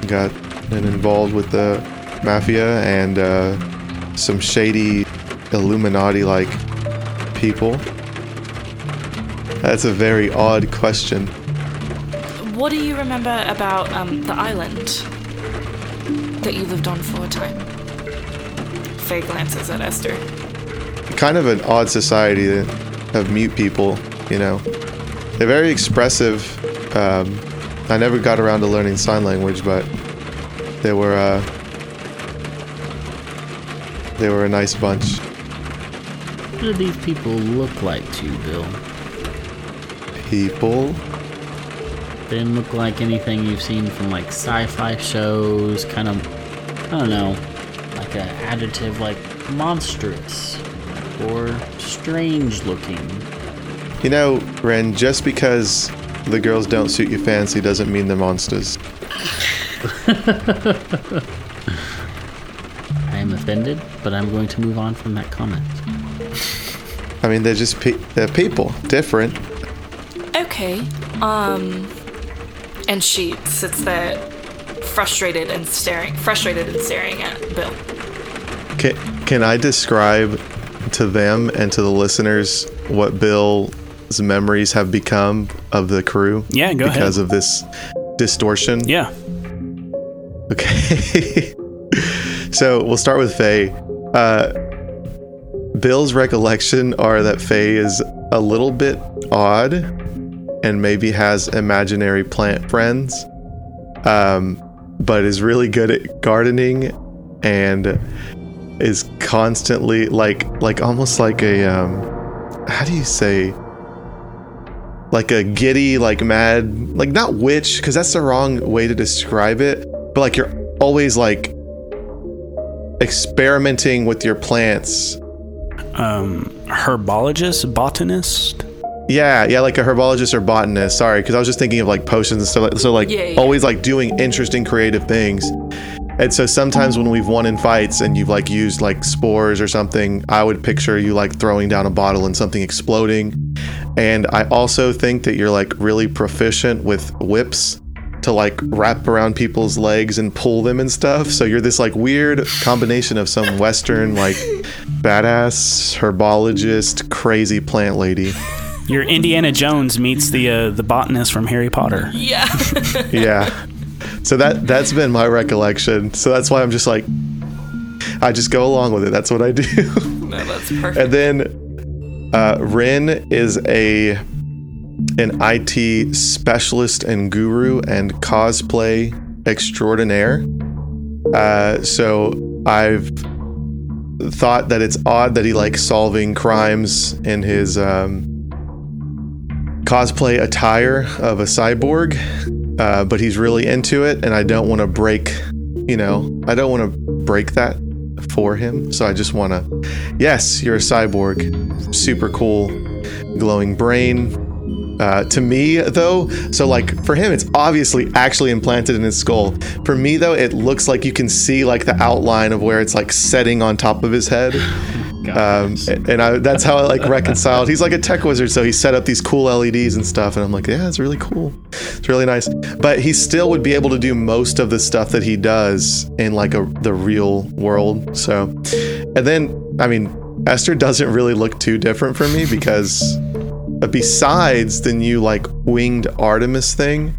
got involved with the mafia and uh, some shady Illuminati like people. That's a very odd question. what do you remember about um, the island that you lived on for a time? Faye glances at Esther. kind of an odd society of mute people, you know. They're very expressive. Um, I never got around to learning sign language, but they were uh, they were a nice bunch. What do these people look like to you, Bill? People. They didn't look like anything you've seen from like sci-fi shows. Kind of, I don't know, like an adjective like monstrous or strange looking. You know, Ren, just because the girls don't suit your fancy doesn't mean they're monsters. I am offended, but I'm going to move on from that comment. I mean, they're just pe- they're people, different. Okay. Um. And she sits there, frustrated and staring, frustrated and staring at Bill. Can, can I describe to them and to the listeners what Bill's memories have become of the crew? Yeah, go ahead. Because of this distortion? Yeah. Okay. so we'll start with Faye. Uh, Bill's recollection are that Faye is a little bit odd and maybe has imaginary plant friends, um, but is really good at gardening and is constantly like like almost like a um, how do you say like a giddy like mad like not witch because that's the wrong way to describe it but like you're always like experimenting with your plants Um, herbologist, botanist. yeah yeah like a herbologist or botanist sorry because i was just thinking of like potions and stuff so like Yeah, yeah. always like doing interesting creative things and so sometimes when we've won in fights and you've like used like spores or something i would picture you like throwing down a bottle and something exploding and i also think that you're like really proficient with whips to like wrap around people's legs and pull them and stuff so you're this like weird combination of some western like badass herbologist crazy plant lady Your Indiana Jones meets the uh, the botanist from Harry Potter. Yeah. yeah so that that's been my recollection. So that's why i'm just like i just go along with it. That's what i do. No, that's perfect. and then uh, Ren is a an it specialist and guru and cosplay extraordinaire. Uh, so i've thought that it's odd that he likes solving crimes in his um, cosplay attire of a cyborg uh, but he's really into it and i don't want to break you know i don't want to break that for him. So i just want to yes you're a cyborg. Super cool glowing brain. Uh, to me though so like for him it's obviously actually implanted in his skull. For me though it looks like you can see like the outline of where it's like setting on top of his head um, and I, that's how I like reconciled. He's like a tech wizard, so he set up these cool LEDs and stuff, and I'm like, yeah, it's really cool. It's really nice. But he still would be able to do most of the stuff that he does in like a the real world. So, and then I mean, Esther doesn't really look too different from me because besides the new like winged Artemis thing,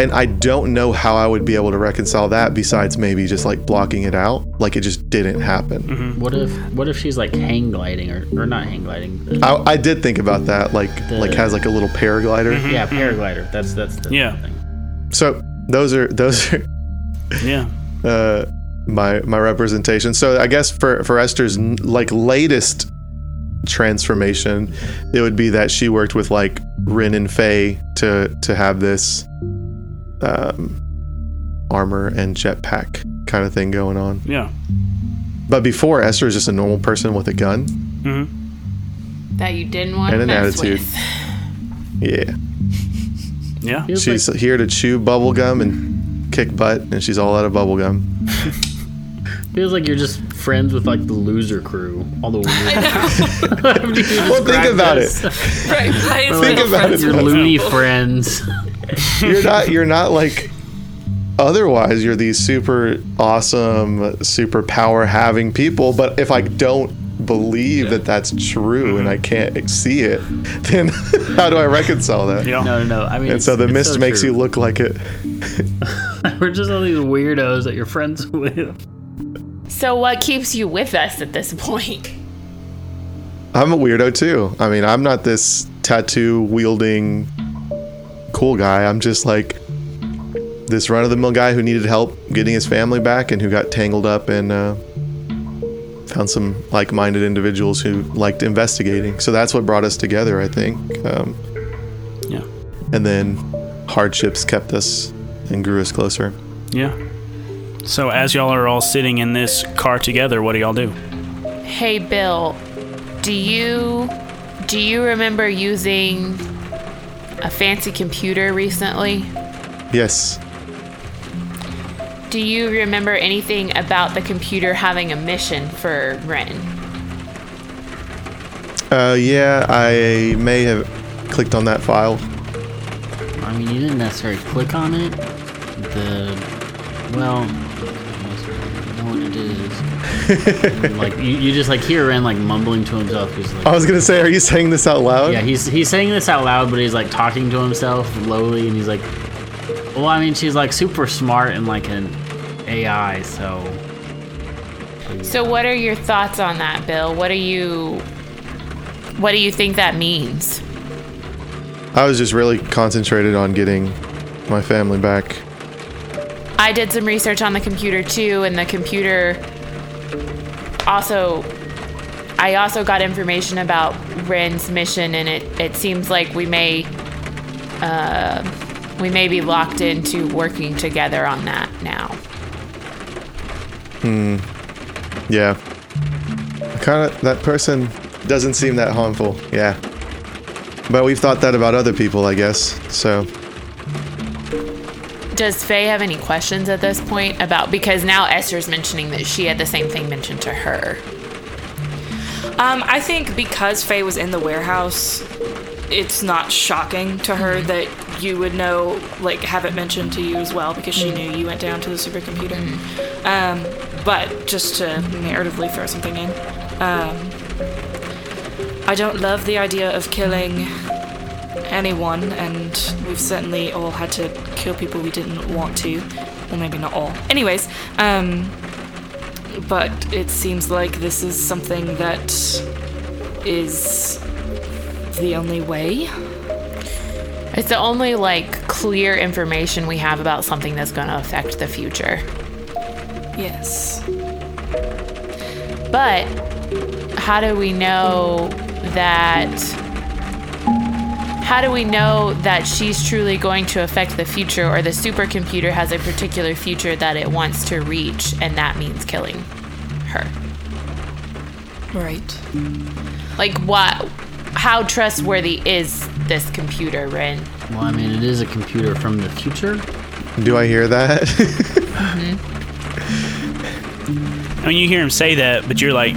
and I don't know how I would be able to reconcile that besides maybe just like blocking it out, like it just didn't happen. Mm-hmm. What if what if she's like hang gliding or, or not hang gliding? I, I did think about that, like like has like a little paraglider. Mm-hmm. Yeah, mm-hmm. paraglider. That's that's the Yeah. thing. So those are those are Yeah. uh, my my representation. So I guess for for Esther's like latest transformation, it would be that she worked with like Ren and Faye to to have this um, armor and jetpack kind of thing going on. Yeah. But before Esther is just a normal person with a gun. Mm-hmm. That you didn't want And to an mess attitude. with. Yeah, Yeah. Feels she's like, here to chew bubble gum and kick butt, and she's all out of bubble gum. feels like you're just friends with like the loser crew. All the Well, well, think about it. right. Why is Think little about it. Your loony friends. you're not you're not like otherwise you're these super awesome super power having people but if i don't believe that that's true and mm-hmm. I can't see it, then how do I reconcile that? Yeah. No, no, no. I mean, And so the mist so makes true. you look like it. We're just all these weirdos that you're friends with. So, what keeps you with us at this point? I'm a weirdo too. I mean, I'm not this tattoo wielding cool guy. I'm just like this run of the mill guy who needed help getting his family back and who got tangled up and uh, found some like minded individuals who liked investigating. So that's what brought us together, I think. Um, Yeah. and then hardships kept us and grew us closer. Yeah. So as y'all are all sitting in this car together, what do y'all do? Hey, Bill, do you do you remember using a fancy computer recently? Yes. Do you remember anything about the computer having a mission for Ren? Uh, yeah, I may have clicked on that file. I mean, you didn't necessarily click on it. The well, I don't know what it is. like you, you just like hear Ren like mumbling to himself. He's like, I was gonna say, are you saying this out loud? yeah, he's he's saying this out loud, but he's like talking to himself lowly, and he's like, well, I mean, she's like super smart and like an AI, so So, what are your thoughts on that, Bill? What do you what do you think that means? I was just really concentrated on getting my family back. I did some research on the computer too, and the computer also. I also got information about Ren's mission, and it, it seems like we may uh, we may be locked into working together on that now. Hmm. Yeah. Kind of that person doesn't seem that harmful. Yeah. But we've thought that about other people, I guess. So, Does Faye have any questions at this point about because now Esther's mentioning that she had the same thing mentioned to her. Um, I think because Faye was in the warehouse, it's not shocking to her that you would know, like, have it mentioned to you as well because she knew you went down to the supercomputer. Um, but just to narratively throw something in, um, I don't love the idea of killing anyone, and we've certainly all had to kill people we didn't want to. Well, maybe not all. Anyways, um, but it seems like this is something that is the only way. It's the only like clear information we have about something that's going to affect the future. Yes. But how do we know that? How do we know that she's truly going to affect the future, or the supercomputer has a particular future that it wants to reach, and that means killing her? Right. Like, what? How trustworthy is this computer, Ren? well, I mean, it is a computer from the future. do I hear that? Mm-hmm. I mean, you hear him say that, but you're like,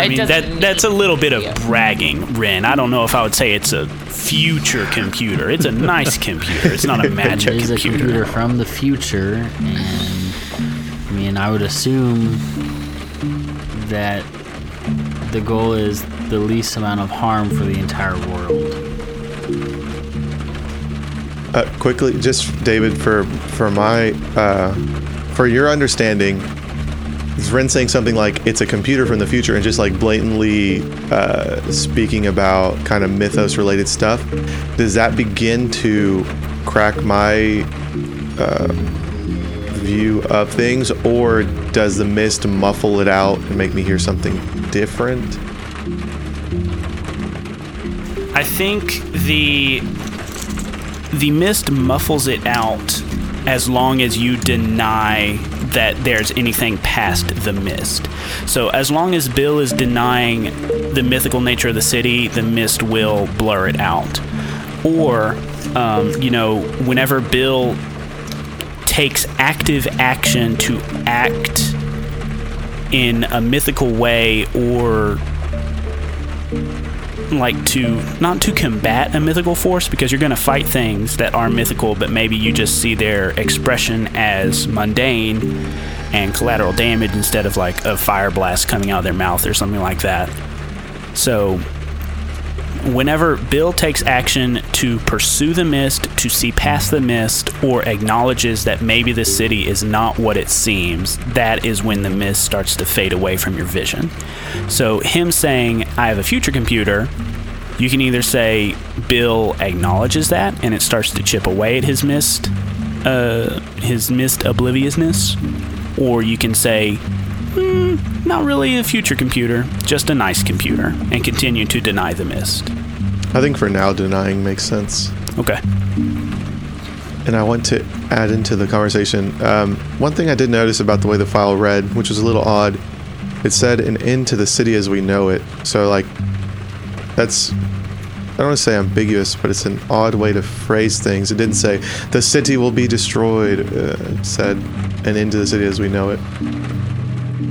I It mean, that that's a little bit of yeah. bragging, Ren. I don't know if I would say it's a future computer. It's a nice computer. It's not a magic it is computer. a computer from the future, and I mean, I would assume that the goal is the least amount of harm for the entire world. uh, quickly, just David, for for my uh, for your understanding, is Ren saying something like it's a computer from the future and just like blatantly uh, speaking about kind of mythos related stuff? Does that begin to crack my uh, view of things, or does the mist muffle it out and make me hear something different? I think the the mist muffles it out as long as you deny that there's anything past the mist. So as long as Bill is denying the mythical nature of the city, the mist will blur it out. Or, um, you know, whenever Bill takes active action to act in a mythical way or like to not to combat a mythical force because you're going to fight things that are mythical but maybe you just see their expression as mundane and collateral damage instead of like a fire blast coming out of their mouth or something like that. So, whenever Bill takes action to pursue the mist, to see past the mist, or acknowledges that maybe the city is not what it seems, that is when the mist starts to fade away from your vision. So, him saying, I have a future computer, you can either say Bill acknowledges that and it starts to chip away at his mist, uh, his mist obliviousness, or you can say, "Hmm, not really a future computer, just a nice computer, and continue to deny the mist. I think for now, denying makes sense. Okay. And I want to add into the conversation um, one thing I did notice about the way the file read, which was a little odd. It said an end to the city as we know it. So, like, that's, I don't want to say ambiguous, but it's an odd way to phrase things. It didn't say the city will be destroyed. Uh, it said an end to the city as we know it.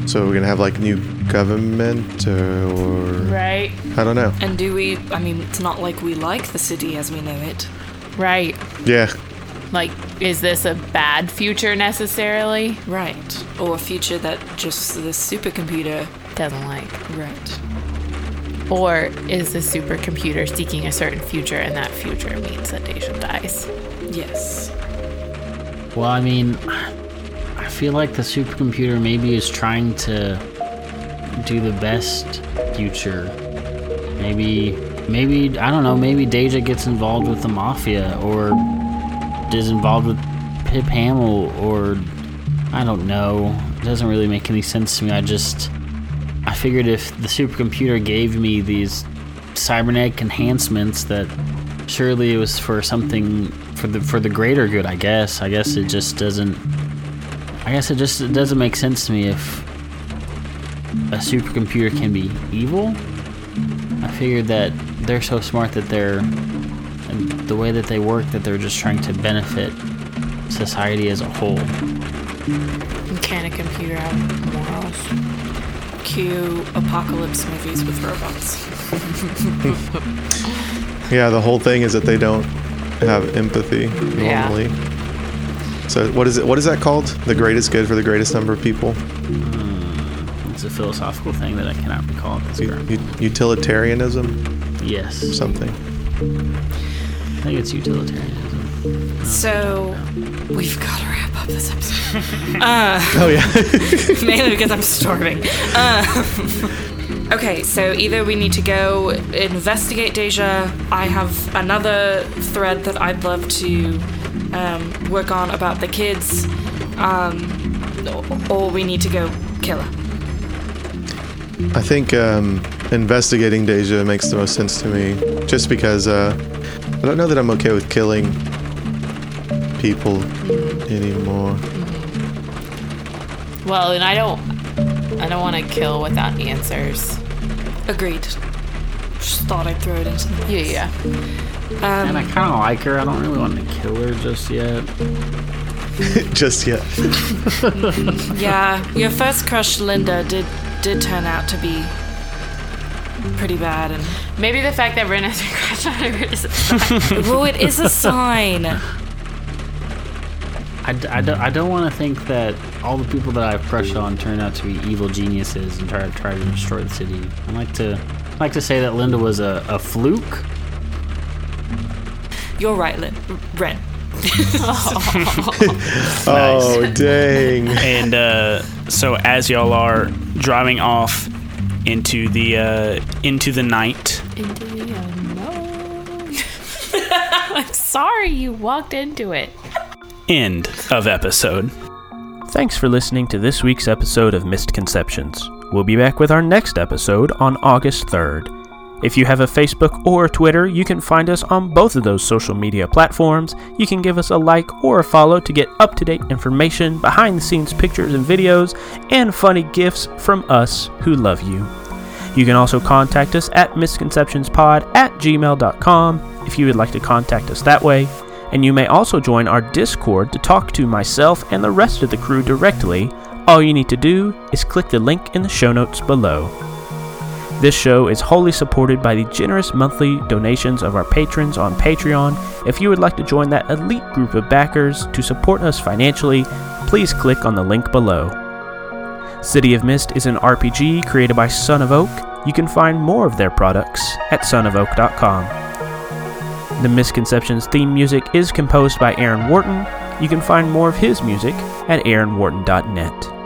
So, we're going to have, like, new government uh, or. Right. I don't know. And do we? I mean, it's not like we like the city as we know it. Right. Yeah. Like, is this a bad future necessarily? Right. Or a future that just the supercomputer. Doesn't like. Right. Or is the supercomputer seeking a certain future and that future means that Deja dies? Yes. Well, I mean, I feel like the supercomputer maybe is trying to do the best future. Maybe, maybe I don't know. Maybe Deja gets involved with the mafia, or is involved with Pip Hamill, or I don't know. It doesn't really make any sense to me. I just, I figured if the supercomputer gave me these cybernetic enhancements, that surely it was for something for the for the greater good. I guess. I guess it just doesn't. I guess it just it doesn't make sense to me if a supercomputer can be evil. I figured that they're so smart that they're and the way that they work that they're just trying to benefit society as a whole. Can a computer have morals? Cue apocalypse movies with robots. Yeah, the whole thing is that they don't have empathy Yeah. Normally. So what is it? What is that called? The greatest good for the greatest number of people? It's a philosophical thing that I cannot recall at this U- current. utilitarianism, Yes, something. I think it's utilitarianism. So we've got to wrap up this episode. Oh yeah. Mainly because I'm starving. Uh, okay, so either we need to go investigate Deja. I have another thread that I'd love to um, work on about the kids, um, or we need to go kill her. I think um, investigating Deja makes the most sense to me, just because uh, I don't know that I'm okay with killing people anymore. Well, and I don't. I don't want to kill without answers. Agreed. Just thought I'd throw it into the mix. Yeah, yeah. Um, and I kind of like her. I don't really want to kill her just yet. just yet. Yeah, your first crush, Linda, did did turn out to be pretty bad, and Maybe the fact that Ren has a crush on her is a sign. well, it is a sign. I, d- I, don't, I don't want to think that all the people that I've crushed on turn out to be evil geniuses and try to try to destroy the city. I like to I like to say that Linda was a, a fluke. You're right, Lin. Ren. Oh dang! And uh, so as y'all are driving off into the uh, into the night, into the unknown. I'm sorry you walked into it. end of episode. Thanks for listening to this week's episode of Misconceptions. We'll be back with our next episode on August 3rd. If you have a Facebook or Twitter, you can find us on both of those social media platforms. You can give us a like or a follow to get up to date information, behind the scenes pictures and videos, and funny gifts from us who love you. You can also contact us at misconceptionspod at gmail.com if you would like to contact us that way. And you may also join our Discord to talk to myself and the rest of the crew directly. All you need to do is click the link in the show notes below. This show is wholly supported by the generous monthly donations of our patrons on Patreon. If you would like to join that elite group of backers to support us financially, please click on the link below. City of Mist is an RPG created by Son of Oak. You can find more of their products at sonofoak.com. The Misconceptions theme music is composed by Aaron Wharton. You can find more of his music at aaronwharton.net.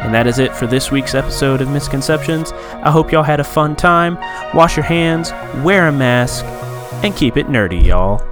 And that is it for this week's episode of Misconceptions. I hope y'all had a fun time. Wash your hands, wear a mask, and keep it nerdy, y'all.